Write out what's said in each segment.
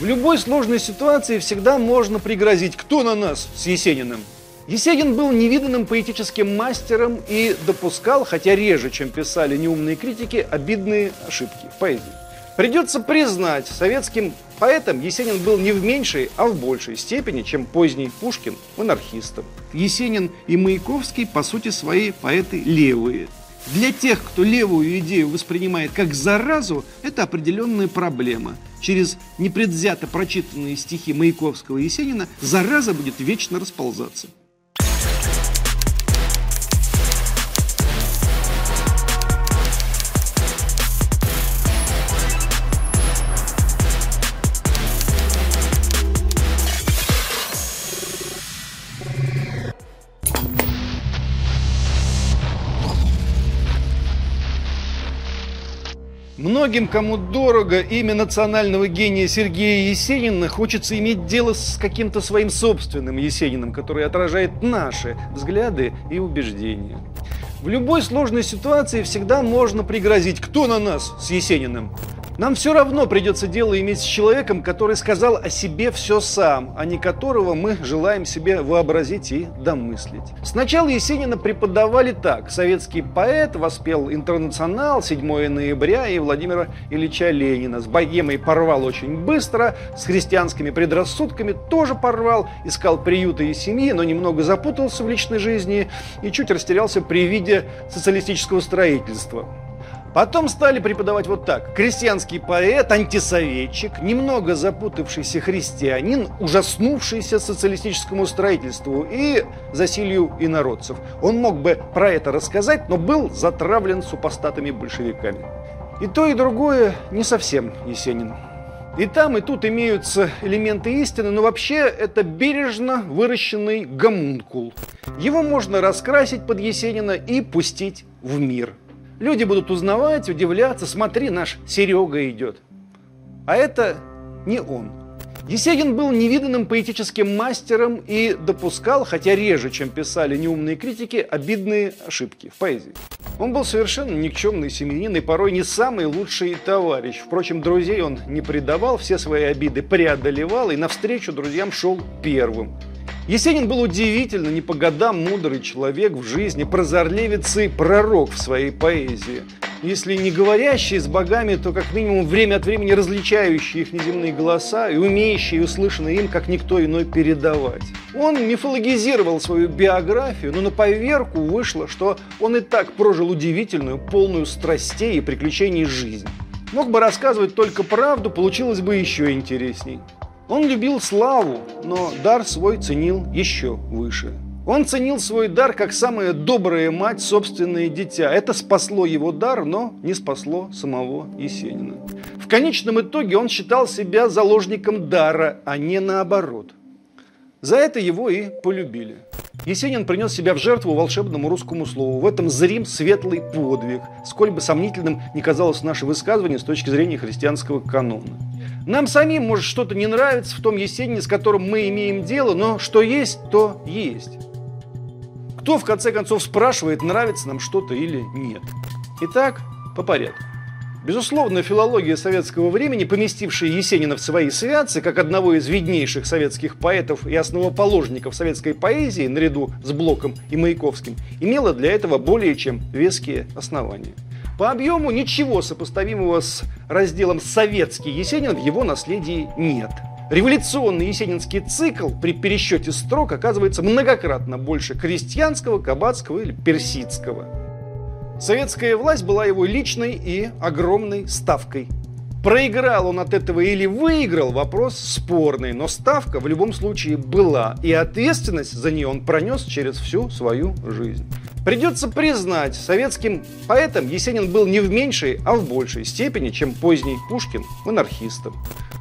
В любой сложной ситуации всегда можно пригрозить, кто на нас с Есениным. Есенин был невиданным поэтическим мастером и допускал, хотя реже, чем писали неумные критики, обидные ошибки в поэзии. Придется признать, советским поэтом Есенин был не в меньшей, а в большей степени, чем поздний Пушкин, монархистом. Есенин и Маяковский, по сути свои поэты левые. Для тех, кто левую идею воспринимает как заразу, это определенная проблема. Через непредвзято прочитанные стихи Маяковского и Есенина зараза будет вечно расползаться. Многим, кому дорого имя национального гения Сергея Есенина, хочется иметь дело с каким-то своим собственным Есениным, который отражает наши взгляды и убеждения. В любой сложной ситуации всегда можно пригрозить, кто на нас с Есениным. Нам все равно придется дело иметь с человеком, который сказал о себе все сам, а не которого мы желаем себе вообразить и домыслить. Сначала Есенина преподавали так. Советский поэт воспел «Интернационал», «7 ноября» и Владимира Ильича Ленина. С богемой порвал очень быстро, с христианскими предрассудками тоже порвал, искал приюта и семьи, но немного запутался в личной жизни и чуть растерялся при виде социалистического строительства. Потом стали преподавать вот так. Крестьянский поэт, антисоветчик, немного запутавшийся христианин, ужаснувшийся социалистическому строительству и засилью инородцев. Он мог бы про это рассказать, но был затравлен супостатами большевиками. И то, и другое не совсем Есенин. И там, и тут имеются элементы истины, но вообще это бережно выращенный гомункул. Его можно раскрасить под Есенина и пустить в мир – Люди будут узнавать, удивляться, смотри, наш Серега идет. А это не он. Есенин был невиданным поэтическим мастером и допускал, хотя реже, чем писали неумные критики, обидные ошибки в поэзии. Он был совершенно никчемный семьянин и порой не самый лучший товарищ. Впрочем, друзей он не предавал, все свои обиды преодолевал и навстречу друзьям шел первым. Есенин был удивительно не по годам мудрый человек в жизни, прозорливец и пророк в своей поэзии. Если не говорящий с богами, то как минимум время от времени различающий их неземные голоса и умеющий услышанные им, как никто иной, передавать. Он мифологизировал свою биографию, но на поверку вышло, что он и так прожил удивительную, полную страстей и приключений жизнь. Мог бы рассказывать только правду, получилось бы еще интересней. Он любил славу, но дар свой ценил еще выше. Он ценил свой дар как самая добрая мать собственное дитя. Это спасло его дар, но не спасло самого Есенина. В конечном итоге он считал себя заложником дара, а не наоборот. За это его и полюбили. Есенин принес себя в жертву волшебному русскому слову. В этом зрим светлый подвиг, сколь бы сомнительным не казалось наше высказывание с точки зрения христианского канона. Нам самим может что-то не нравиться в том Есенине, с которым мы имеем дело, но что есть, то есть. Кто, в конце концов, спрашивает, нравится нам что-то или нет? Итак, по порядку. Безусловно, филология советского времени, поместившая Есенина в свои святцы, как одного из виднейших советских поэтов и основоположников советской поэзии, наряду с Блоком и Маяковским, имела для этого более чем веские основания. По объему ничего сопоставимого с разделом «Советский Есенин» в его наследии нет. Революционный есенинский цикл при пересчете строк оказывается многократно больше крестьянского, кабацкого или персидского. Советская власть была его личной и огромной ставкой. Проиграл он от этого или выиграл, вопрос спорный, но ставка в любом случае была, и ответственность за нее он пронес через всю свою жизнь. Придется признать, советским поэтом Есенин был не в меньшей, а в большей степени, чем поздний Пушкин монархистом.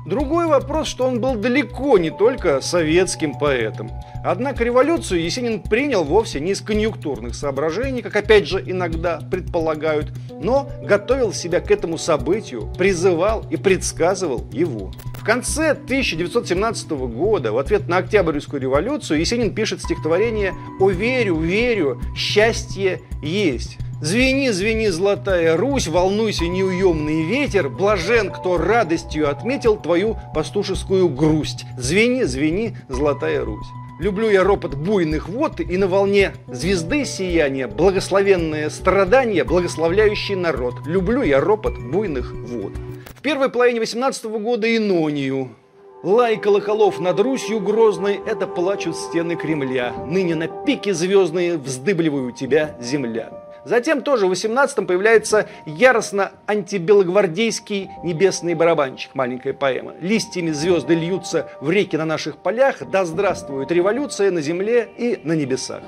Другой вопрос, что он был далеко не только советским поэтом. Однако революцию Есенин принял вовсе не из конъюнктурных соображений, как опять же иногда предполагают, но готовил себя к этому событию, призывал и предсказывал его. В конце 1917 года, в ответ на Октябрьскую революцию, Есенин пишет стихотворение «О верю, верю, счастье есть». Звени, звени, золотая Русь, волнуйся, неуемный ветер, блажен, кто радостью отметил твою пастушескую грусть. Звени, звени, золотая Русь. Люблю я ропот буйных вод и на волне звезды сияния, благословенное страдание, благословляющий народ. Люблю я ропот буйных вод. В первой половине 18 года Инонию. Лай колоколов над Русью грозной – это плачут стены Кремля. Ныне на пике звездные вздыбливаю тебя, земля. Затем тоже в 18-м появляется яростно антибелогвардейский небесный барабанчик, маленькая поэма. Листьями звезды льются в реки на наших полях, да здравствует революция на земле и на небесах.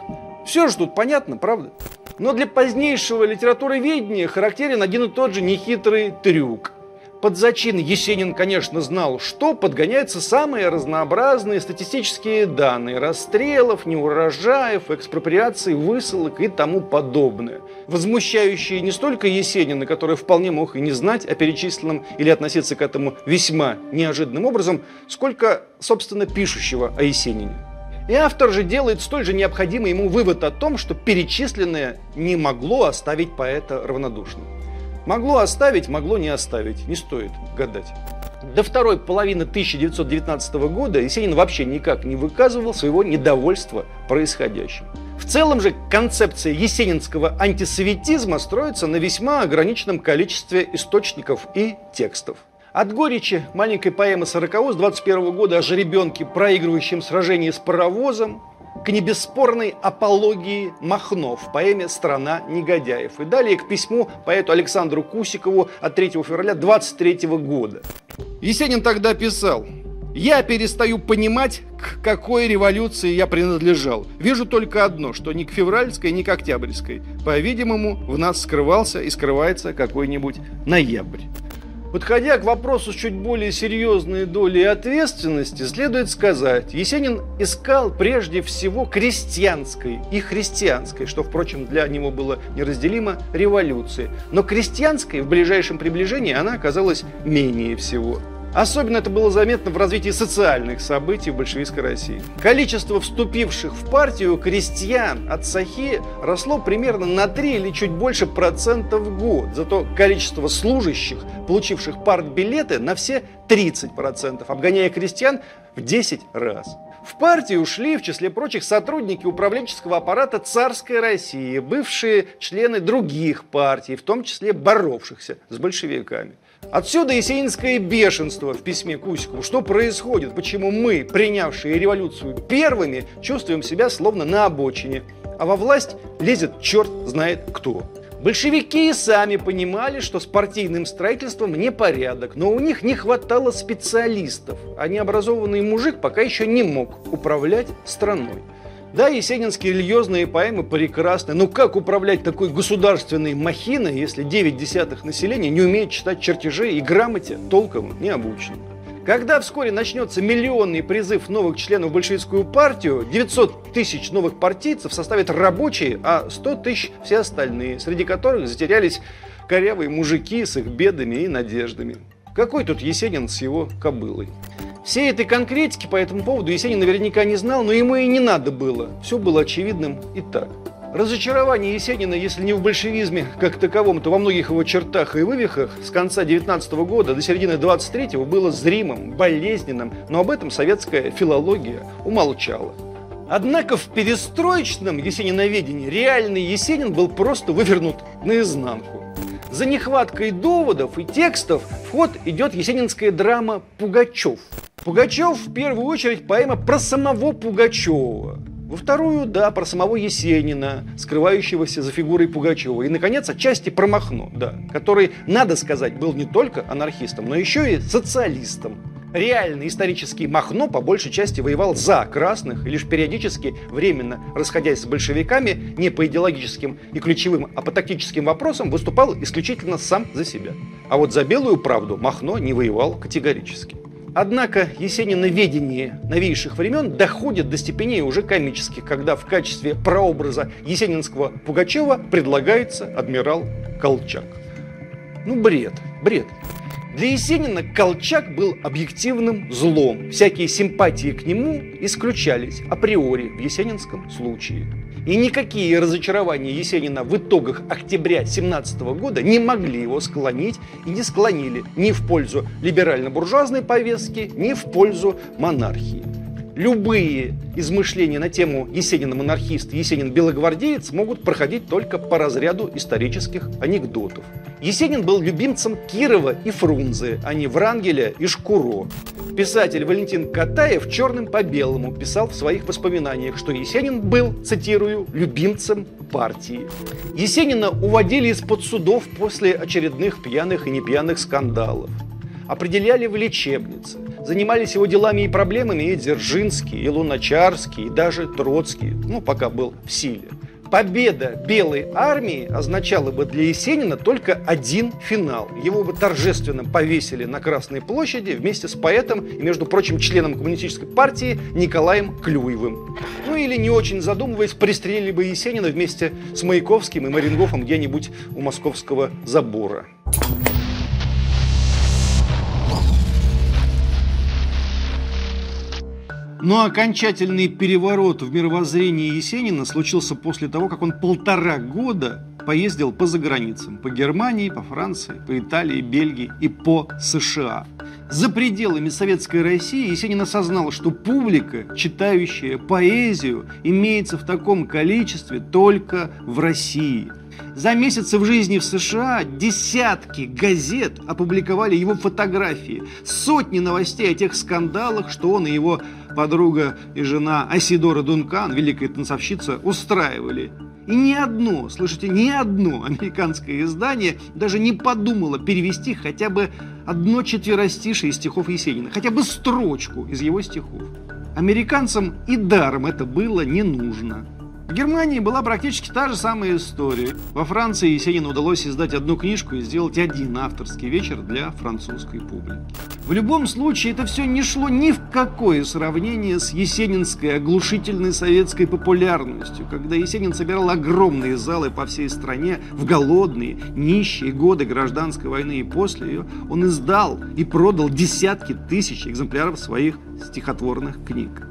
Все же тут понятно, правда? Но для позднейшего литературоведения характерен один и тот же нехитрый трюк – под зачин Есенин, конечно, знал, что подгоняются самые разнообразные статистические данные расстрелов, неурожаев, экспроприаций, высылок и тому подобное, возмущающие не столько Есенина, который вполне мог и не знать о перечисленном или относиться к этому весьма неожиданным образом, сколько, собственно, пишущего о Есенине. И автор же делает столь же необходимый ему вывод о том, что перечисленное не могло оставить поэта равнодушным. Могло оставить, могло не оставить. Не стоит гадать. До второй половины 1919 года Есенин вообще никак не выказывал своего недовольства происходящим. В целом же концепция есенинского антисоветизма строится на весьма ограниченном количестве источников и текстов. От горечи маленькой поэмы «Сороковоз» 21 года о жеребенке, проигрывающем сражение с паровозом, к небесспорной апологии Махно в поэме «Страна негодяев». И далее к письму поэту Александру Кусикову от 3 февраля 23 года. Есенин тогда писал «Я перестаю понимать, к какой революции я принадлежал. Вижу только одно, что ни к февральской, ни к октябрьской. По-видимому, в нас скрывался и скрывается какой-нибудь ноябрь». Подходя к вопросу с чуть более серьезной долей ответственности, следует сказать, Есенин искал прежде всего крестьянской и христианской, что, впрочем, для него было неразделимо, революции. Но крестьянской в ближайшем приближении она оказалась менее всего. Особенно это было заметно в развитии социальных событий в большевистской России. Количество вступивших в партию крестьян от Сахи росло примерно на 3 или чуть больше процентов в год. Зато количество служащих, получивших партбилеты, на все 30 процентов, обгоняя крестьян в 10 раз. В партию ушли, в числе прочих, сотрудники управленческого аппарата царской России, бывшие члены других партий, в том числе боровшихся с большевиками. Отсюда есенинское бешенство в письме Кусикову. Что происходит? Почему мы, принявшие революцию первыми, чувствуем себя словно на обочине, а во власть лезет черт знает кто? Большевики и сами понимали, что с партийным строительством непорядок, но у них не хватало специалистов, а необразованный мужик пока еще не мог управлять страной. Да, есенинские религиозные поэмы прекрасны, но как управлять такой государственной махиной, если 9 десятых населения не умеет читать чертежи и грамоте толком не обучен? Когда вскоре начнется миллионный призыв новых членов в большевистскую партию, 900 тысяч новых партийцев составят рабочие, а 100 тысяч все остальные, среди которых затерялись корявые мужики с их бедами и надеждами. Какой тут Есенин с его кобылой? Всей этой конкретики по этому поводу Есенин наверняка не знал, но ему и не надо было. Все было очевидным и так. Разочарование Есенина, если не в большевизме как таковом, то во многих его чертах и вывихах с конца 19 года до середины 23 было зримым, болезненным, но об этом советская филология умолчала. Однако в перестроечном Есениноведении реальный Есенин был просто вывернут наизнанку. За нехваткой доводов и текстов в ход идет есенинская драма «Пугачев». Пугачев в первую очередь поэма про самого Пугачева. Во вторую, да, про самого Есенина, скрывающегося за фигурой Пугачева. И, наконец, отчасти про Махно, да, который, надо сказать, был не только анархистом, но еще и социалистом. Реальный исторический Махно по большей части воевал за красных и лишь периодически, временно расходясь с большевиками, не по идеологическим и ключевым, а по тактическим вопросам, выступал исключительно сам за себя. А вот за белую правду Махно не воевал категорически. Однако есениноведение новейших времен доходит до степеней уже комических, когда в качестве прообраза есенинского Пугачева предлагается адмирал Колчак. Ну, бред, бред. Для Есенина Колчак был объективным злом. Всякие симпатии к нему исключались априори в есенинском случае. И никакие разочарования Есенина в итогах октября 17 года не могли его склонить и не склонили ни в пользу либерально-буржуазной повестки, ни в пользу монархии. Любые измышления на тему Есенина-монархист, Есенин-белогвардеец могут проходить только по разряду исторических анекдотов. Есенин был любимцем Кирова и Фрунзе, а не Врангеля и Шкуро. Писатель Валентин Катаев черным по белому писал в своих воспоминаниях, что Есенин был, цитирую, любимцем партии. Есенина уводили из-под судов после очередных пьяных и непьяных скандалов. Определяли в лечебнице. Занимались его делами и проблемами и Дзержинский, и Луначарский, и даже Троцкий, ну, пока был в силе победа Белой армии означала бы для Есенина только один финал. Его бы торжественно повесили на Красной площади вместе с поэтом и, между прочим, членом коммунистической партии Николаем Клюевым. Ну или, не очень задумываясь, пристрелили бы Есенина вместе с Маяковским и Марингофом где-нибудь у московского забора. Но окончательный переворот в мировоззрении Есенина случился после того, как он полтора года поездил по заграницам. По Германии, по Франции, по Италии, Бельгии и по США. За пределами Советской России Есенин осознал, что публика, читающая поэзию, имеется в таком количестве только в России – за месяцы в жизни в США десятки газет опубликовали его фотографии, сотни новостей о тех скандалах, что он и его подруга и жена Асидора Дункан, великая танцовщица, устраивали. И ни одно, слышите, ни одно американское издание даже не подумало перевести хотя бы одно четверостишее из стихов Есенина, хотя бы строчку из его стихов. Американцам и даром это было не нужно. В Германии была практически та же самая история. Во Франции Есенину удалось издать одну книжку и сделать один авторский вечер для французской публики. В любом случае, это все не шло ни в какое сравнение с есенинской оглушительной советской популярностью, когда Есенин собирал огромные залы по всей стране в голодные, нищие годы гражданской войны и после ее, он издал и продал десятки тысяч экземпляров своих стихотворных книг.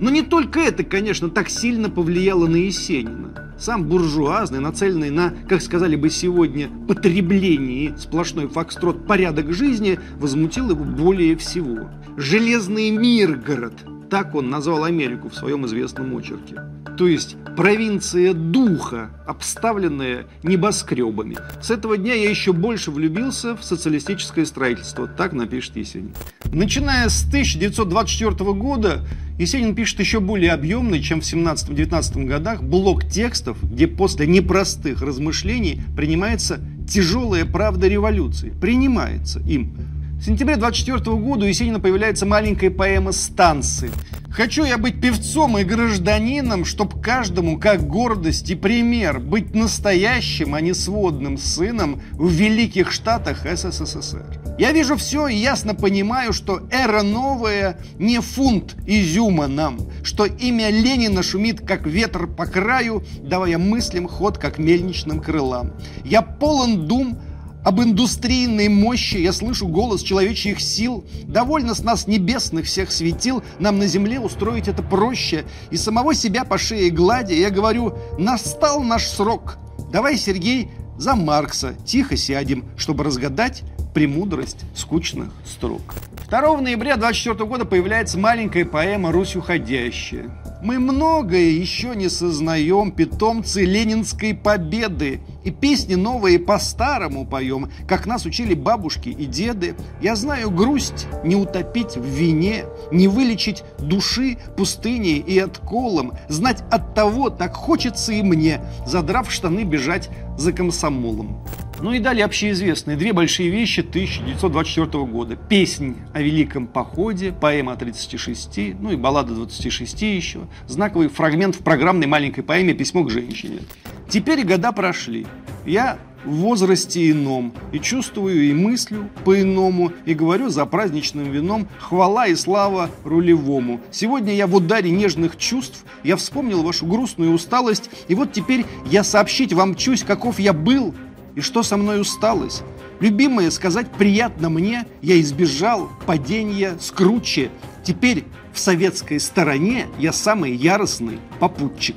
Но не только это, конечно, так сильно повлияло на Есенина. Сам буржуазный, нацеленный на, как сказали бы сегодня, потребление сплошной фокстрот порядок жизни, возмутил его более всего. «Железный Миргород» Так он назвал Америку в своем известном очерке. То есть провинция духа, обставленная небоскребами. С этого дня я еще больше влюбился в социалистическое строительство. Так напишет Есенин. Начиная с 1924 года Есенин пишет еще более объемный, чем в 17-19 годах, блок текстов, где после непростых размышлений принимается тяжелая правда революции. Принимается им. В сентябре 24 года у Есенина появляется маленькая поэма «Станцы». Хочу я быть певцом и гражданином, чтоб каждому, как гордость и пример, быть настоящим, а не сводным сыном в великих штатах СССР. Я вижу все и ясно понимаю, что эра новая не фунт изюма нам, что имя Ленина шумит, как ветер по краю, давая мыслям ход, как мельничным крылам. Я полон дум об индустрийной мощи я слышу голос человечьих сил. Довольно с нас небесных всех светил, нам на земле устроить это проще. И самого себя по шее гладя я говорю, настал наш срок. Давай, Сергей, за Маркса тихо сядем, чтобы разгадать премудрость скучных строк. 2 ноября 24 года появляется маленькая поэма «Русь уходящая». Мы многое еще не сознаем, питомцы ленинской победы. И песни новые по-старому поем, как нас учили бабушки и деды. Я знаю грусть не утопить в вине, не вылечить души пустыней и отколом. Знать от того так хочется и мне, задрав штаны бежать за комсомолом. Ну и далее общеизвестные две большие вещи 1924 года. Песнь о Великом Походе, поэма о 36, ну и баллада 26 еще. Знаковый фрагмент в программной маленькой поэме «Письмо к женщине». Теперь года прошли. Я в возрасте ином, и чувствую, и мыслю по-иному, и говорю за праздничным вином хвала и слава рулевому. Сегодня я в ударе нежных чувств, я вспомнил вашу грустную усталость, и вот теперь я сообщить вам чусь, каков я был, и что со мной усталось. Любимое, сказать приятно мне, я избежал падения с круче. Теперь в советской стороне я самый яростный попутчик.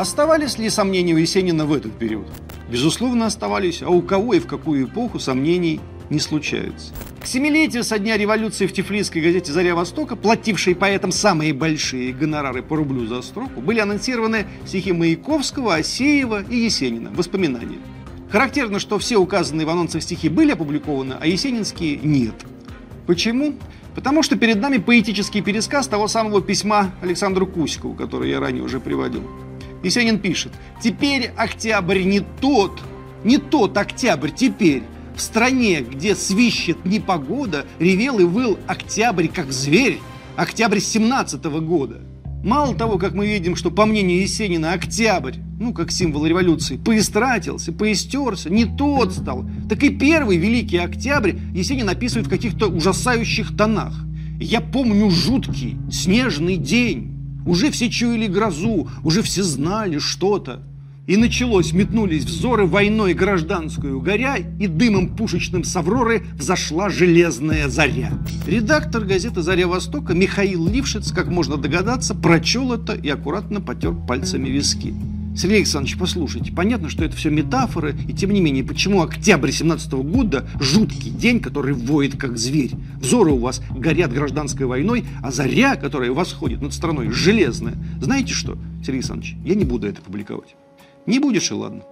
Оставались ли сомнения у Есенина в этот период? Безусловно, оставались, а у кого и в какую эпоху сомнений не случаются. К семилетию со дня революции в тифлисской газете «Заря Востока», платившей поэтам самые большие гонорары по рублю за строку, были анонсированы стихи Маяковского, Асеева и Есенина «Воспоминания». Характерно, что все указанные в анонсах стихи были опубликованы, а есенинские нет. Почему? Потому что перед нами поэтический пересказ того самого письма Александру Кусикову, который я ранее уже приводил. Есенин пишет, «Теперь октябрь не тот, не тот октябрь теперь, в стране, где свищет непогода, ревел и выл октябрь как зверь, октябрь 17 -го года. Мало того, как мы видим, что, по мнению Есенина, октябрь, ну, как символ революции, поистратился, поистерся, не тот стал, так и первый великий октябрь Есенин описывает в каких-то ужасающих тонах. Я помню жуткий снежный день. Уже все чуяли грозу, уже все знали что-то. И началось, метнулись взоры войной гражданскую горя, и дымом пушечным с Авроры взошла железная заря. Редактор газеты «Заря Востока» Михаил Лившиц, как можно догадаться, прочел это и аккуратно потер пальцами виски. Сергей Александрович, послушайте, понятно, что это все метафоры, и тем не менее, почему октябрь 17 года жуткий день, который воет как зверь? Взоры у вас горят гражданской войной, а заря, которая восходит над страной, железная. Знаете что, Сергей Александрович, я не буду это публиковать. Не будешь и ладно.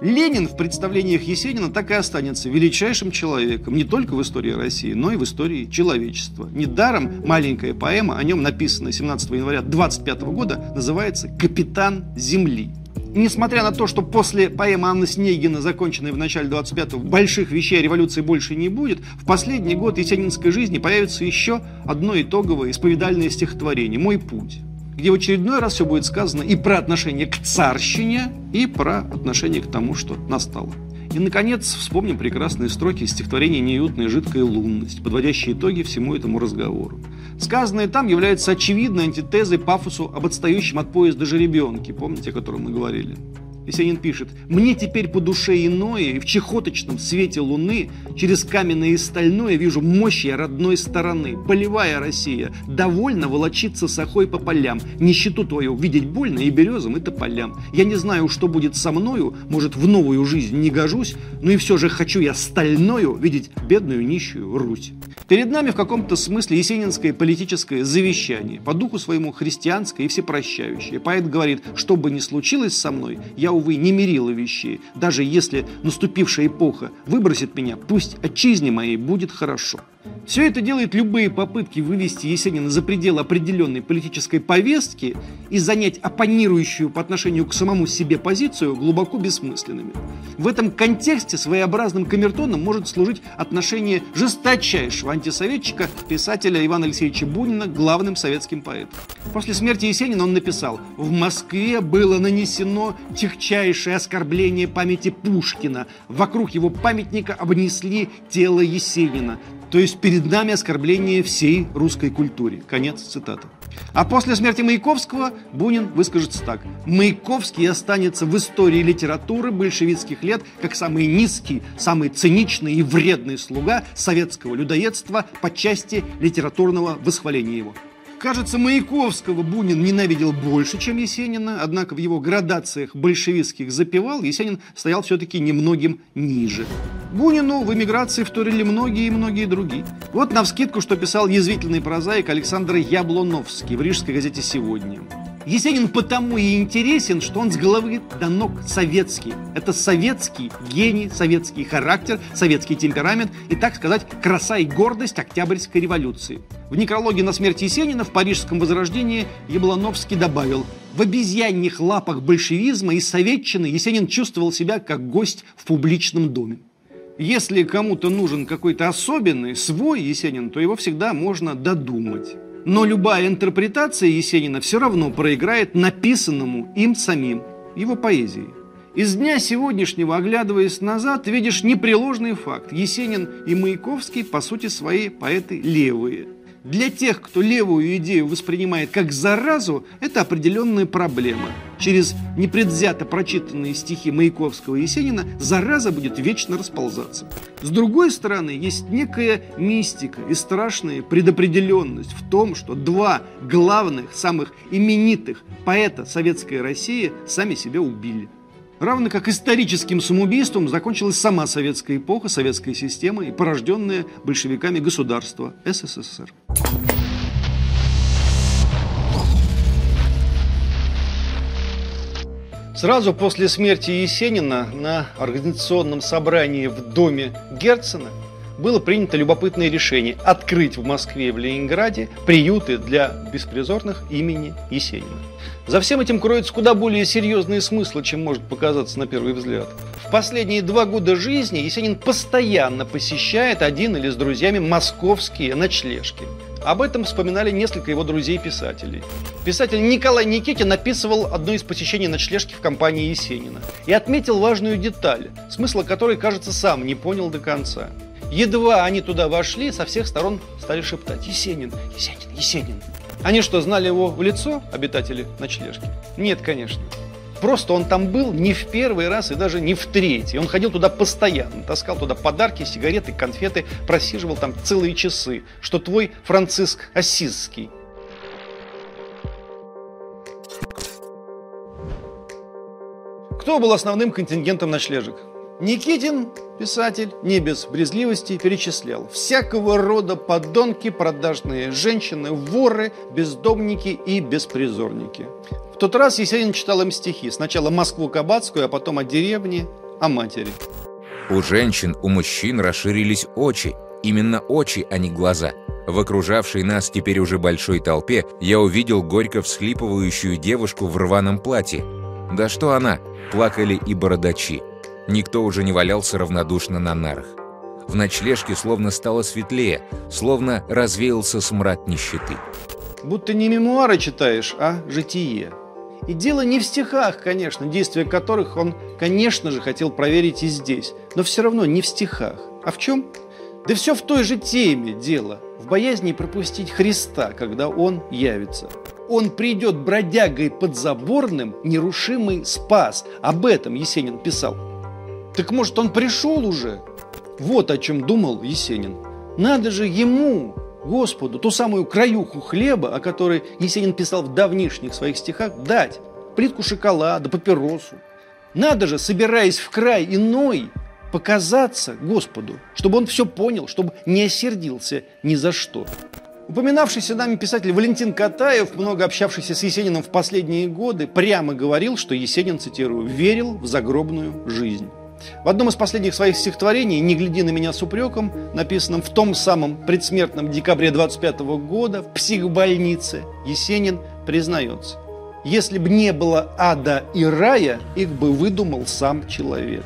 Ленин в представлениях Есенина так и останется величайшим человеком не только в истории России, но и в истории человечества. Недаром маленькая поэма, о нем написанная 17 января 25 года, называется «Капитан Земли». Несмотря на то, что после поэмы Анны Снегина, законченной в начале 25-го, больших вещей о революции больше не будет, в последний год есенинской жизни появится еще одно итоговое исповедальное стихотворение «Мой путь» где в очередной раз все будет сказано и про отношение к царщине, и про отношение к тому, что настало. И, наконец, вспомним прекрасные строки из стихотворения «Неуютная жидкая лунность», подводящие итоги всему этому разговору. Сказанное там является очевидной антитезой пафосу об отстающем от поезда жеребенке, помните, о котором мы говорили? Есенин пишет, «Мне теперь по душе иное, и в чехоточном свете луны через каменное и стальное вижу мощи родной стороны. Полевая Россия, довольно волочиться сахой по полям, нищету твою видеть больно и березам и тополям. Я не знаю, что будет со мною, может, в новую жизнь не гожусь, но и все же хочу я стальною видеть бедную нищую Русь». Перед нами в каком-то смысле есенинское политическое завещание, по духу своему христианское и всепрощающее. Поэт говорит, что бы ни случилось со мной, я увы, не мерила вещей. Даже если наступившая эпоха выбросит меня, пусть отчизне моей будет хорошо. Все это делает любые попытки вывести Есенина за пределы определенной политической повестки и занять оппонирующую по отношению к самому себе позицию глубоко бессмысленными. В этом контексте своеобразным камертоном может служить отношение жесточайшего антисоветчика писателя Ивана Алексеевича Бунина главным советским поэтом. После смерти Есенина он написал «В Москве было нанесено техчайшее оскорбление памяти Пушкина. Вокруг его памятника обнесли тело Есенина. То есть перед нами оскорбление всей русской культуре. Конец цитаты. А после смерти Маяковского Бунин выскажется так. Маяковский останется в истории литературы большевистских лет как самый низкий, самый циничный и вредный слуга советского людоедства по части литературного восхваления его. Кажется, Маяковского Бунин ненавидел больше, чем Есенина, однако в его градациях большевистских запевал Есенин стоял все-таки немногим ниже. Бунину в эмиграции вторили многие и многие другие. Вот навскидку, что писал язвительный прозаик Александр Яблоновский в рижской газете «Сегодня». Есенин потому и интересен, что он с головы до ног советский. Это советский гений, советский характер, советский темперамент и, так сказать, краса и гордость Октябрьской революции. В некрологе на смерть Есенина в Парижском возрождении Яблоновский добавил «В обезьянных лапах большевизма и советчины Есенин чувствовал себя как гость в публичном доме». Если кому-то нужен какой-то особенный, свой Есенин, то его всегда можно додумать. Но любая интерпретация Есенина все равно проиграет написанному им самим, его поэзии. Из дня сегодняшнего, оглядываясь назад, видишь непреложный факт. Есенин и Маяковский, по сути, свои поэты левые. Для тех, кто левую идею воспринимает как заразу, это определенная проблема. Через непредвзято прочитанные стихи Маяковского и Есенина зараза будет вечно расползаться. С другой стороны, есть некая мистика и страшная предопределенность в том, что два главных, самых именитых поэта советской России сами себя убили. Равно как историческим самоубийством закончилась сама советская эпоха, советская система и порожденное большевиками государство СССР. Сразу после смерти Есенина на организационном собрании в доме Герцена было принято любопытное решение открыть в Москве и в Ленинграде приюты для беспризорных имени Есенина. За всем этим кроются куда более серьезные смыслы, чем может показаться на первый взгляд. В последние два года жизни Есенин постоянно посещает один или с друзьями московские ночлежки. Об этом вспоминали несколько его друзей-писателей. Писатель Николай Никитин написывал одно из посещений ночлежки в компании Есенина и отметил важную деталь, смысла которой, кажется, сам не понял до конца. Едва они туда вошли, со всех сторон стали шептать «Есенин, Есенин, Есенин». Они что, знали его в лицо, обитатели ночлежки? Нет, конечно. Просто он там был не в первый раз и даже не в третий. Он ходил туда постоянно, таскал туда подарки, сигареты, конфеты, просиживал там целые часы, что твой Франциск Ассизский. Кто был основным контингентом ночлежек? Никитин, писатель, не без брезгливости перечислял всякого рода подонки, продажные женщины, воры, бездомники и беспризорники. В тот раз Есенин читал им стихи. Сначала Москву Кабацкую, а потом о деревне, о матери. У женщин, у мужчин расширились очи. Именно очи, а не глаза. В окружавшей нас теперь уже большой толпе я увидел горько всхлипывающую девушку в рваном платье. Да что она, плакали и бородачи. Никто уже не валялся равнодушно на нарах. В ночлежке словно стало светлее, словно развеялся смрад нищеты. Будто не мемуары читаешь, а житие. И дело не в стихах, конечно, действия которых он, конечно же, хотел проверить и здесь. Но все равно не в стихах. А в чем? Да все в той же теме дело. В боязни пропустить Христа, когда Он явится. Он придет бродягой подзаборным, нерушимый спас. Об этом Есенин писал. Так может, он пришел уже? Вот о чем думал Есенин. Надо же ему, Господу, ту самую краюху хлеба, о которой Есенин писал в давнишних своих стихах, дать. Плитку шоколада, папиросу. Надо же, собираясь в край иной, показаться Господу, чтобы он все понял, чтобы не осердился ни за что. Упоминавшийся нами писатель Валентин Катаев, много общавшийся с Есениным в последние годы, прямо говорил, что Есенин, цитирую, «верил в загробную жизнь». В одном из последних своих стихотворений «Не гляди на меня с упреком», написанном в том самом предсмертном декабре 25 года в психбольнице, Есенин признается, «Если бы не было ада и рая, их бы выдумал сам человек».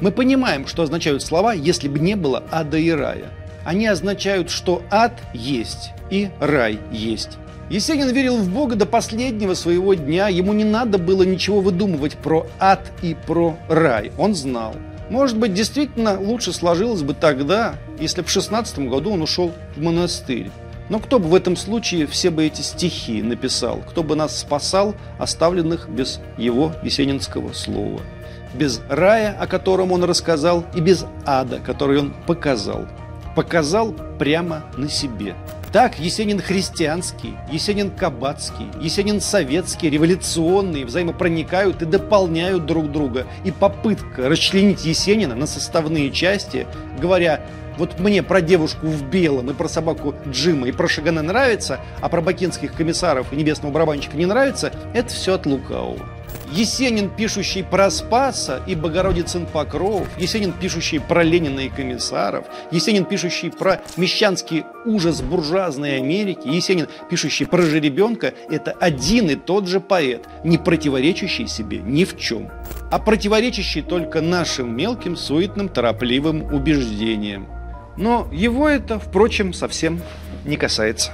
Мы понимаем, что означают слова «если бы не было ада и рая». Они означают, что ад есть и рай есть. Есенин верил в Бога до последнего своего дня. Ему не надо было ничего выдумывать про ад и про рай. Он знал. Может быть, действительно лучше сложилось бы тогда, если бы в 16 году он ушел в монастырь. Но кто бы в этом случае все бы эти стихи написал? Кто бы нас спасал, оставленных без его есенинского слова? Без рая, о котором он рассказал, и без ада, который он показал. Показал прямо на себе. Так Есенин христианский, Есенин кабацкий, Есенин советский, революционный взаимопроникают и дополняют друг друга. И попытка расчленить Есенина на составные части, говоря, вот мне про девушку в белом и про собаку Джима и про Шагана нравится, а про бакинских комиссаров и небесного барабанщика не нравится, это все от лукавого. Есенин, пишущий про Спаса и Богородицын Покров, Есенин, пишущий про Ленина и комиссаров, Есенин, пишущий про мещанский ужас буржуазной Америки, Есенин, пишущий про жеребенка, это один и тот же поэт, не противоречащий себе ни в чем, а противоречащий только нашим мелким, суетным, торопливым убеждениям. Но его это, впрочем, совсем не касается.